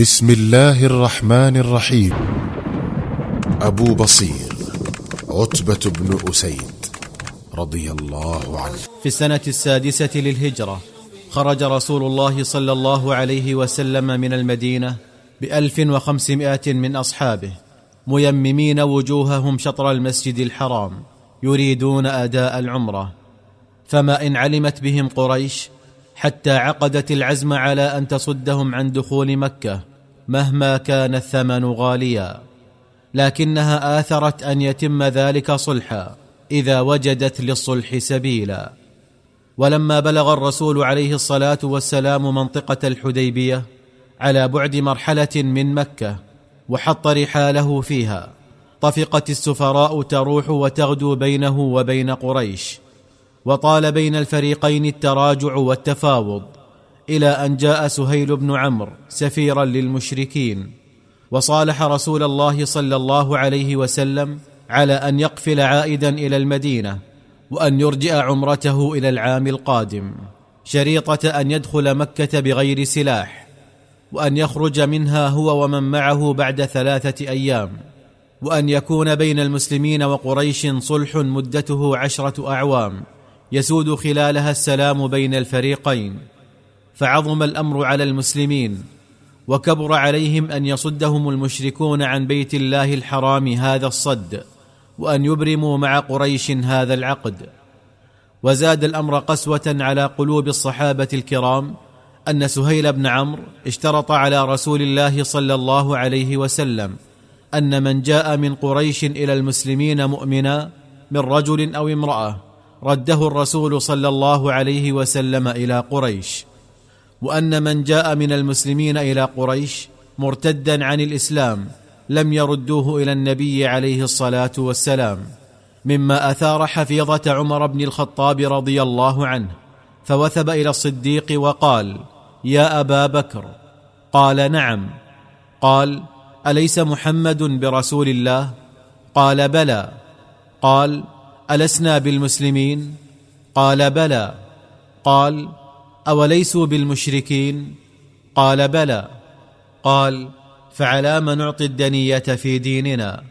بسم الله الرحمن الرحيم. أبو بصير عتبة بن أسيد رضي الله عنه. في السنة السادسة للهجرة خرج رسول الله صلى الله عليه وسلم من المدينة بألف وخمسمائة من أصحابه ميممين وجوههم شطر المسجد الحرام يريدون أداء العمرة. فما إن علمت بهم قريش حتى عقدت العزم على أن تصدهم عن دخول مكة مهما كان الثمن غاليا لكنها آثرت أن يتم ذلك صلحا إذا وجدت للصلح سبيلا. ولما بلغ الرسول عليه الصلاة والسلام منطقة الحديبية على بعد مرحلة من مكة وحط رحاله فيها طفقت السفراء تروح وتغدو بينه وبين قريش وطال بين الفريقين التراجع والتفاوض. إلى أن جاء سهيل بن عمرو سفيرا للمشركين وصالح رسول الله صلى الله عليه وسلم على أن يقفل عائدا إلى المدينة وأن يرجئ عمرته إلى العام القادم شريطة أن يدخل مكة بغير سلاح وأن يخرج منها هو ومن معه بعد ثلاثة أيام وأن يكون بين المسلمين وقريش صلح مدته عشرة أعوام يسود خلالها السلام بين الفريقين. فعظم الأمر على المسلمين وكبر عليهم أن يصدهم المشركون عن بيت الله الحرام هذا الصد وأن يبرموا مع قريش هذا العقد. وزاد الأمر قسوة على قلوب الصحابة الكرام أن سهيل بن عمرو اشترط على رسول الله صلى الله عليه وسلم أن من جاء من قريش إلى المسلمين مؤمنا من رجل أو امرأة رده الرسول صلى الله عليه وسلم إلى قريش. وأن من جاء من المسلمين إلى قريش مرتدا عن الإسلام لم يردوه إلى النبي عليه الصلاة والسلام مما أثار حفيظة عمر بن الخطاب رضي الله عنه فوثب إلى الصديق وقال يا أبا بكر. قال نعم. قال أليس محمد برسول الله؟ قال بلى. قال ألسنا بالمسلمين؟ قال بلى. قال أوليسوا بالمشركين؟ قال بلى. قال فعلى ما نعطي الدنية في ديننا؟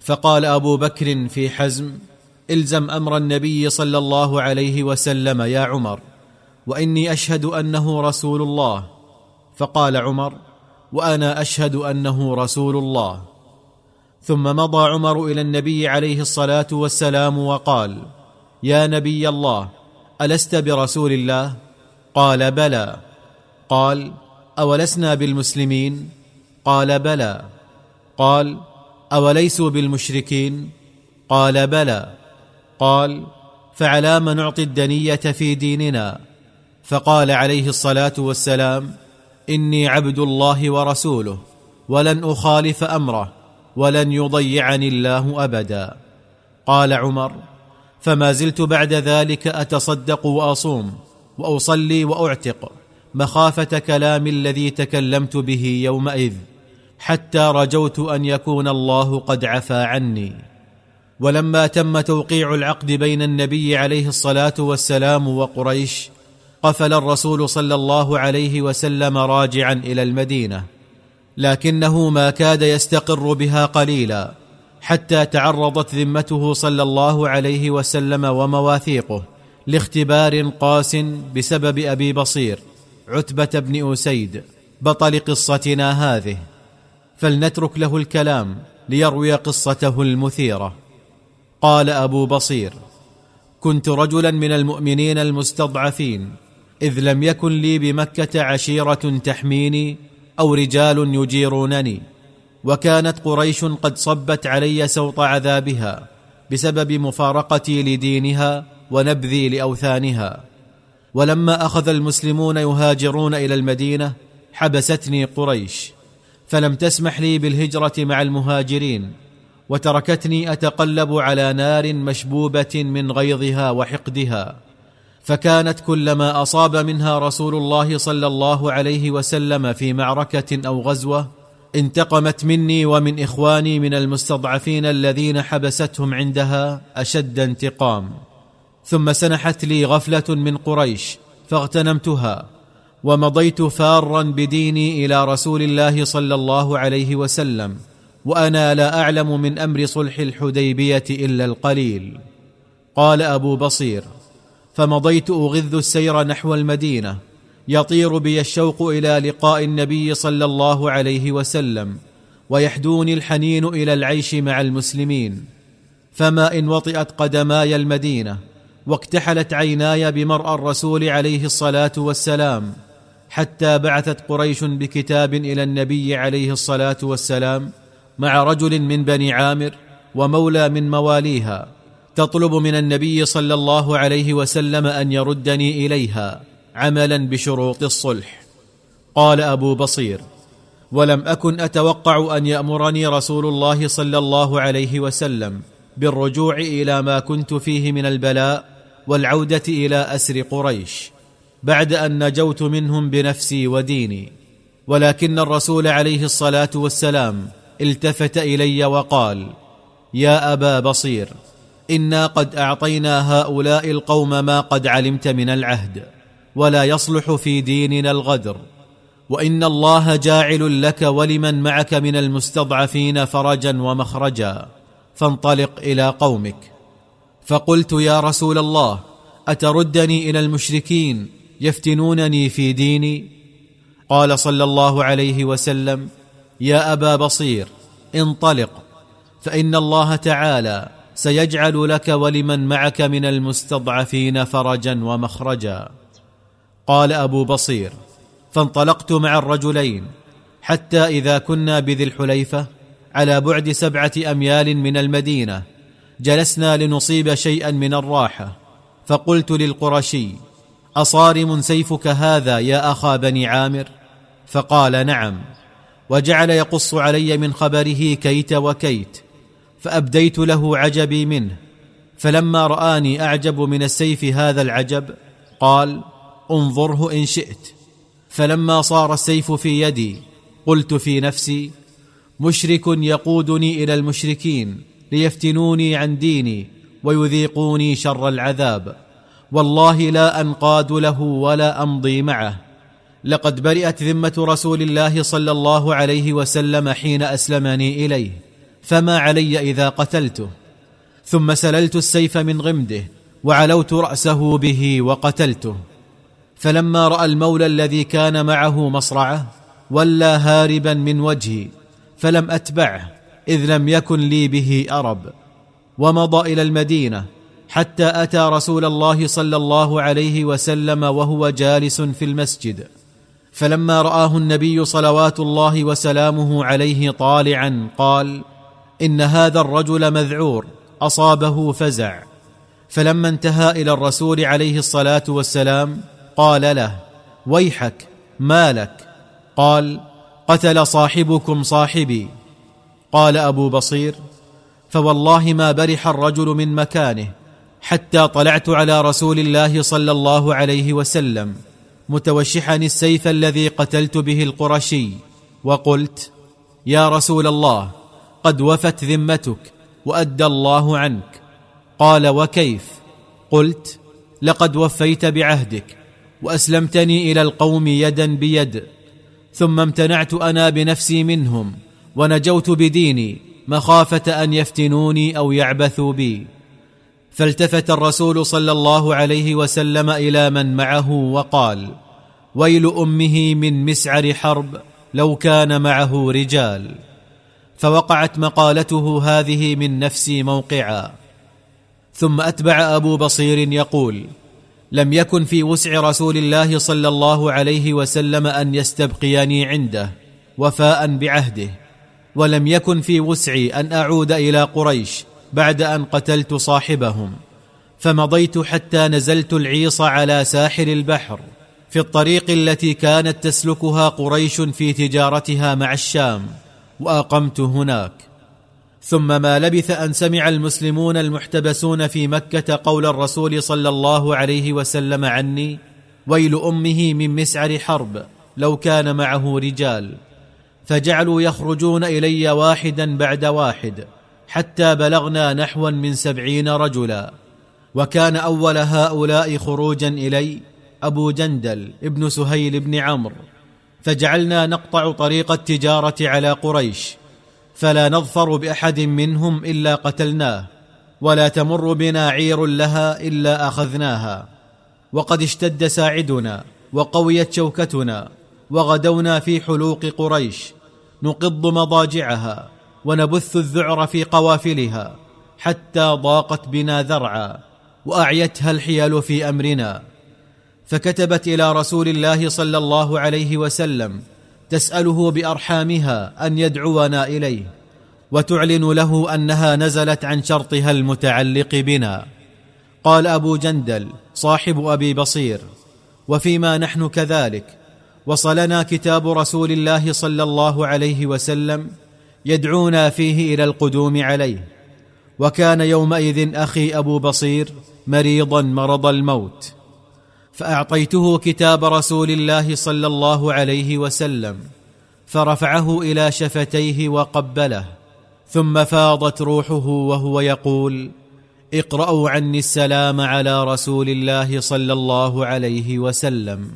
فقال أبو بكر في حزم الزم أمر النبي صلى الله عليه وسلم يا عمر وإني أشهد أنه رسول الله. فقال عمر وأنا أشهد أنه رسول الله. ثم مضى عمر إلى النبي عليه الصلاة والسلام وقال يا نبي الله ألست برسول الله؟ قال بلى. قال أولسنا بالمسلمين؟ قال بلى. قال أوليسوا بالمشركين؟ قال بلى. قال فعلى ما نعطي الدنية في ديننا؟ فقال عليه الصلاة والسلام إني عبد الله ورسوله ولن أخالف أمره ولن يضيعني الله أبدا. قال عمر فما زلت بعد ذلك أتصدق وأصوم. وأصلي وأعتق مخافة كلام الذي تكلمت به يومئذ حتى رجوت أن يكون الله قد عفى عني. ولما تم توقيع العقد بين النبي عليه الصلاة والسلام وقريش قفل الرسول صلى الله عليه وسلم راجعا إلى المدينة. لكنه ما كاد يستقر بها قليلا حتى تعرضت ذمته صلى الله عليه وسلم ومواثيقه. لاختبار قاس بسبب أبي بصير عتبة بن أسيد بطل قصتنا هذه. فلنترك له الكلام ليروي قصته المثيرة. قال أبو بصير كنت رجلا من المؤمنين المستضعفين إذ لم يكن لي بمكة عشيرة تحميني أو رجال يجيرونني وكانت قريش قد صبت علي سوط عذابها بسبب مفارقتي لدينها ونبذي لأوثانها. ولما أخذ المسلمون يهاجرون إلى المدينة حبستني قريش. فلم تسمح لي بالهجرة مع المهاجرين وتركتني أتقلب على نار مشبوبة من غيظها وحقدها. فكانت كلما أصاب منها رسول الله صلى الله عليه وسلم في معركة أو غزوة انتقمت مني ومن إخواني من المستضعفين الذين حبستهم عندها أشد انتقام. ثم سنحت لي غفلة من قريش فاغتنمتها ومضيت فارا بديني إلى رسول الله صلى الله عليه وسلم وأنا لا أعلم من أمر صلح الحديبية إلا القليل. قال أبو بصير فمضيت أغذ السير نحو المدينة يطير بي الشوق إلى لقاء النبي صلى الله عليه وسلم ويحدوني الحنين إلى العيش مع المسلمين. فما إن وطئت قدماي المدينة واكتحلت عيناي بمرأى الرسول عليه الصلاة والسلام حتى بعثت قريش بكتاب إلى النبي عليه الصلاة والسلام مع رجل من بني عامر ومولى من مواليها تطلب من النبي صلى الله عليه وسلم أن يردني إليها عملا بشروط الصلح. قال أبو بصير ولم أكن أتوقع أن يأمرني رسول الله صلى الله عليه وسلم بالرجوع إلى ما كنت فيه من البلاء والعودة إلى أسر قريش بعد أن نجوت منهم بنفسي وديني ولكن الرسول عليه الصلاة والسلام التفت إلي وقال يا أبا بصير إنا قد أعطينا هؤلاء القوم ما قد علمت من العهد ولا يصلح في ديننا الغدر وإن الله جاعل لك ولمن معك من المستضعفين فرجا ومخرجا فانطلق إلى قومك فقلت يا رسول الله أتردني إلى المشركين يفتنونني في ديني؟ قال صلى الله عليه وسلم يا أبا بصير انطلق فإن الله تعالى سيجعل لك ولمن معك من المستضعفين فرجا ومخرجا. قال أبو بصير فانطلقت مع الرجلين حتى إذا كنا بذي الحليفة على بعد سبعة أميال من المدينة. جلسنا لنصيب شيئا من الراحة. فقلت للقرشي أصارم سيفك هذا يا أخا بني عامر؟ فقال نعم. وجعل يقص علي من خبره كيت وكيت فأبديت له عجبي منه. فلما رآني أعجب من السيف هذا العجب قال انظره إن شئت. فلما صار السيف في يدي قلت في نفسي مشرك يقودني إلى المشركين. ليفتنوني عن ديني ويذيقوني شر العذاب. والله لا أنقاد له ولا أمضي معه. لقد برئت ذمة رسول الله صلى الله عليه وسلم حين أسلمني إليه. فما علي إذا قتلته؟ ثم سللت السيف من غمده وعلوت رأسه به وقتلته. فلما رأى المولى الذي كان معه مصرعه ولى هاربا من وجهي فلم أتبعه. إذ لم يكن لي به أرب ومضى إلى المدينة حتى أتى رسول الله صلى الله عليه وسلم وهو جالس في المسجد. فلما رآه النبي صلوات الله وسلامه عليه طالعا قال إن هذا الرجل مذعور أصابه فزع. فلما انتهى إلى الرسول عليه الصلاة والسلام قال له ويحك ما لك قال قتل صاحبكم صاحبي. قال أبو بصير فوالله ما برح الرجل من مكانه حتى طلعت على رسول الله صلى الله عليه وسلم متوشحا السيف الذي قتلت به القرشي وقلت يا رسول الله قد وفت ذمتك وأدى الله عنك. قال وكيف؟ قلت لقد وفيت بعهدك وأسلمتني إلى القوم يدا بيد ثم امتنعت أنا بنفسي منهم. ونجوت بديني مخافة أن يفتنوني أو يعبثوا بي. فالتفت الرسول صلى الله عليه وسلم إلى من معه وقال ويل أمه من مسعر حرب لو كان معه رجال. فوقعت مقالته هذه من نفسي موقعا. ثم أتبع أبو بصير يقول لم يكن في وسع رسول الله صلى الله عليه وسلم أن يستبقيني عنده وفاء بعهده. ولم يكن في وسعي أن أعود إلى قريش بعد أن قتلت صاحبهم فمضيت حتى نزلت العيص على ساحل البحر في الطريق التي كانت تسلكها قريش في تجارتها مع الشام وأقمت هناك. ثم ما لبث أن سمع المسلمون المحتبسون في مكة قول الرسول صلى الله عليه وسلم عني ويل أمه من مسعر حرب لو كان معه رجال. فجعلوا يخرجون إلي واحدا بعد واحد حتى بلغنا نحوا من سبعين رجلا. وكان أول هؤلاء خروجا إلي أبو جندل ابن سهيل بن عمرو. فجعلنا نقطع طريق التجارة على قريش فلا نظفر بأحد منهم إلا قتلناه ولا تمر بنا عير لها إلا أخذناها. وقد اشتد ساعدنا وقويت شوكتنا وغدونا في حلوق قريش نقض مضاجعها ونبث الذعر في قوافلها حتى ضاقت بنا ذرعا وأعيتها الحيل في أمرنا. فكتبت إلى رسول الله صلى الله عليه وسلم تسأله بأرحامها أن يدعونا إليه وتعلن له أنها نزلت عن شرطها المتعلق بنا. قال أبو جندل صاحب أبي بصير وفيما نحن كذلك وصلنا كتاب رسول الله صلى الله عليه وسلم يدعونا فيه إلى القدوم عليه. وكان يومئذ أخي أبو بصير مريضا مرض الموت. فأعطيته كتاب رسول الله صلى الله عليه وسلم فرفعه إلى شفتيه وقبله ثم فاضت روحه وهو يقول اقرأوا عني السلام على رسول الله صلى الله عليه وسلم.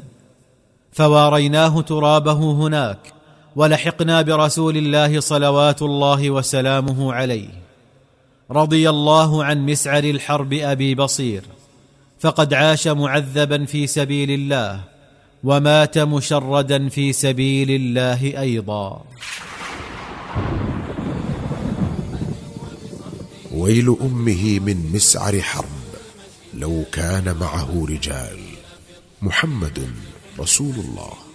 فواريناه ترابه هناك ولحقنا برسول الله صلوات الله وسلامه عليه. رضي الله عن مسعر الحرب أبي بصير فقد عاش معذبا في سبيل الله ومات مشردا في سبيل الله أيضا. ويل أمه من مسعر حرب لو كان معه رجال محمد رسول الله.